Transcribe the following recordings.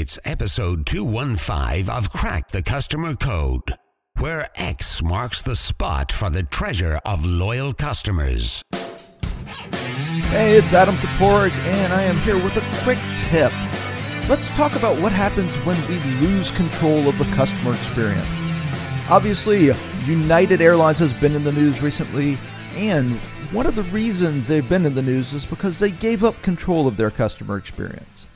It's episode 215 of Crack the Customer Code, where X marks the spot for the treasure of loyal customers. Hey, it's Adam Toporek, and I am here with a quick tip. Let's talk about what happens when we lose control of the customer experience. Obviously, United Airlines has been in the news recently, and one of the reasons they've been in the news is because they gave up control of their customer experience.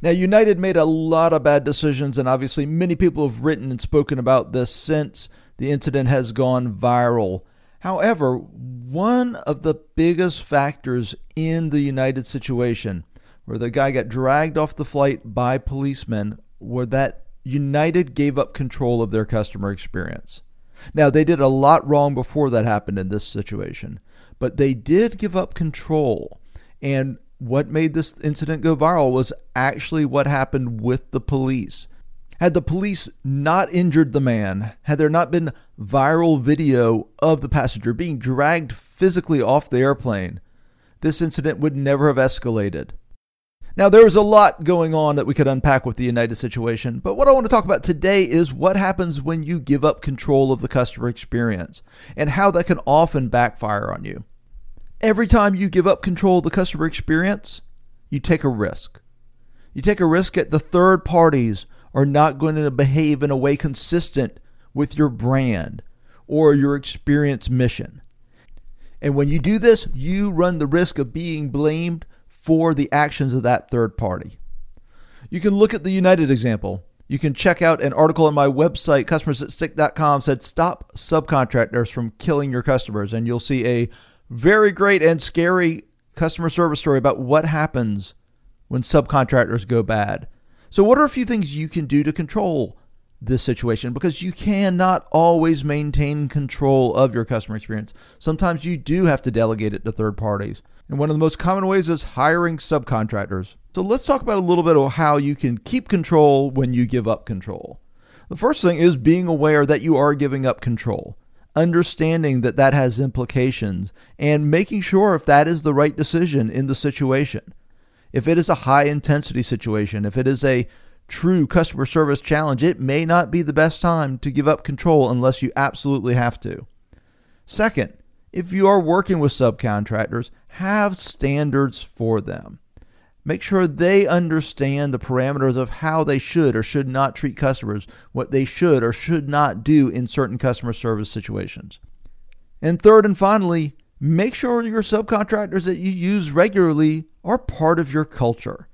Now, United made a lot of bad decisions, and obviously, many people have written and spoken about this since the incident has gone viral. However, one of the biggest factors in the United situation, where the guy got dragged off the flight by policemen, were that United gave up control of their customer experience. Now, they did a lot wrong before that happened in this situation, but they did give up control. And what made this incident go viral was actually what happened with the police. Had the police not injured the man, had there not been viral video of the passenger being dragged physically off the airplane, this incident would never have escalated. Now, there is a lot going on that we could unpack with the United situation, but what I want to talk about today is what happens when you give up control of the customer experience and how that can often backfire on you. Every time you give up control of the customer experience, you take a risk. You take a risk that the third parties are not going to behave in a way consistent with your brand or your experience mission. And when you do this, you run the risk of being blamed for the actions of that third party. You can look at the United example. You can check out an article on my website, customersthatstick.com, said stop subcontractors from killing your customers. And you'll see a very great and scary customer service story about what happens when subcontractors go bad. So, what are a few things you can do to control this situation? Because you cannot always maintain control of your customer experience. Sometimes you do have to delegate it to third parties. And one of the most common ways is hiring subcontractors. So, let's talk about a little bit of how you can keep control when you give up control. The first thing is being aware that you are giving up control understanding that that has implications and making sure if that is the right decision in the situation. If it is a high intensity situation, if it is a true customer service challenge, it may not be the best time to give up control unless you absolutely have to. Second, if you are working with subcontractors, have standards for them. Make sure they understand the parameters of how they should or should not treat customers, what they should or should not do in certain customer service situations. And third and finally, make sure your subcontractors that you use regularly are part of your culture.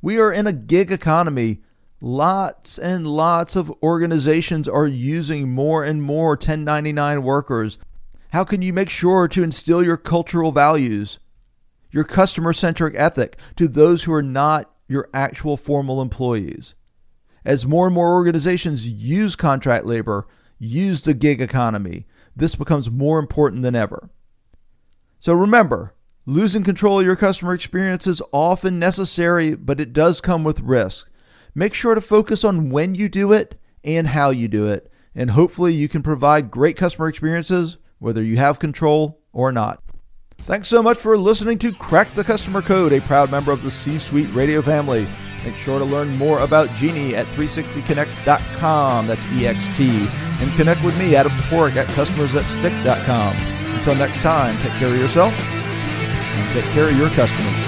We are in a gig economy. Lots and lots of organizations are using more and more 1099 workers. How can you make sure to instill your cultural values? Your customer centric ethic to those who are not your actual formal employees. As more and more organizations use contract labor, use the gig economy, this becomes more important than ever. So remember, losing control of your customer experience is often necessary, but it does come with risk. Make sure to focus on when you do it and how you do it, and hopefully you can provide great customer experiences whether you have control or not. Thanks so much for listening to Crack the Customer Code, a proud member of the C Suite radio family. Make sure to learn more about Genie at 360connext.com, that's EXT, and connect with me, Adam Toporek, at customersthatstick.com. Until next time, take care of yourself and take care of your customers.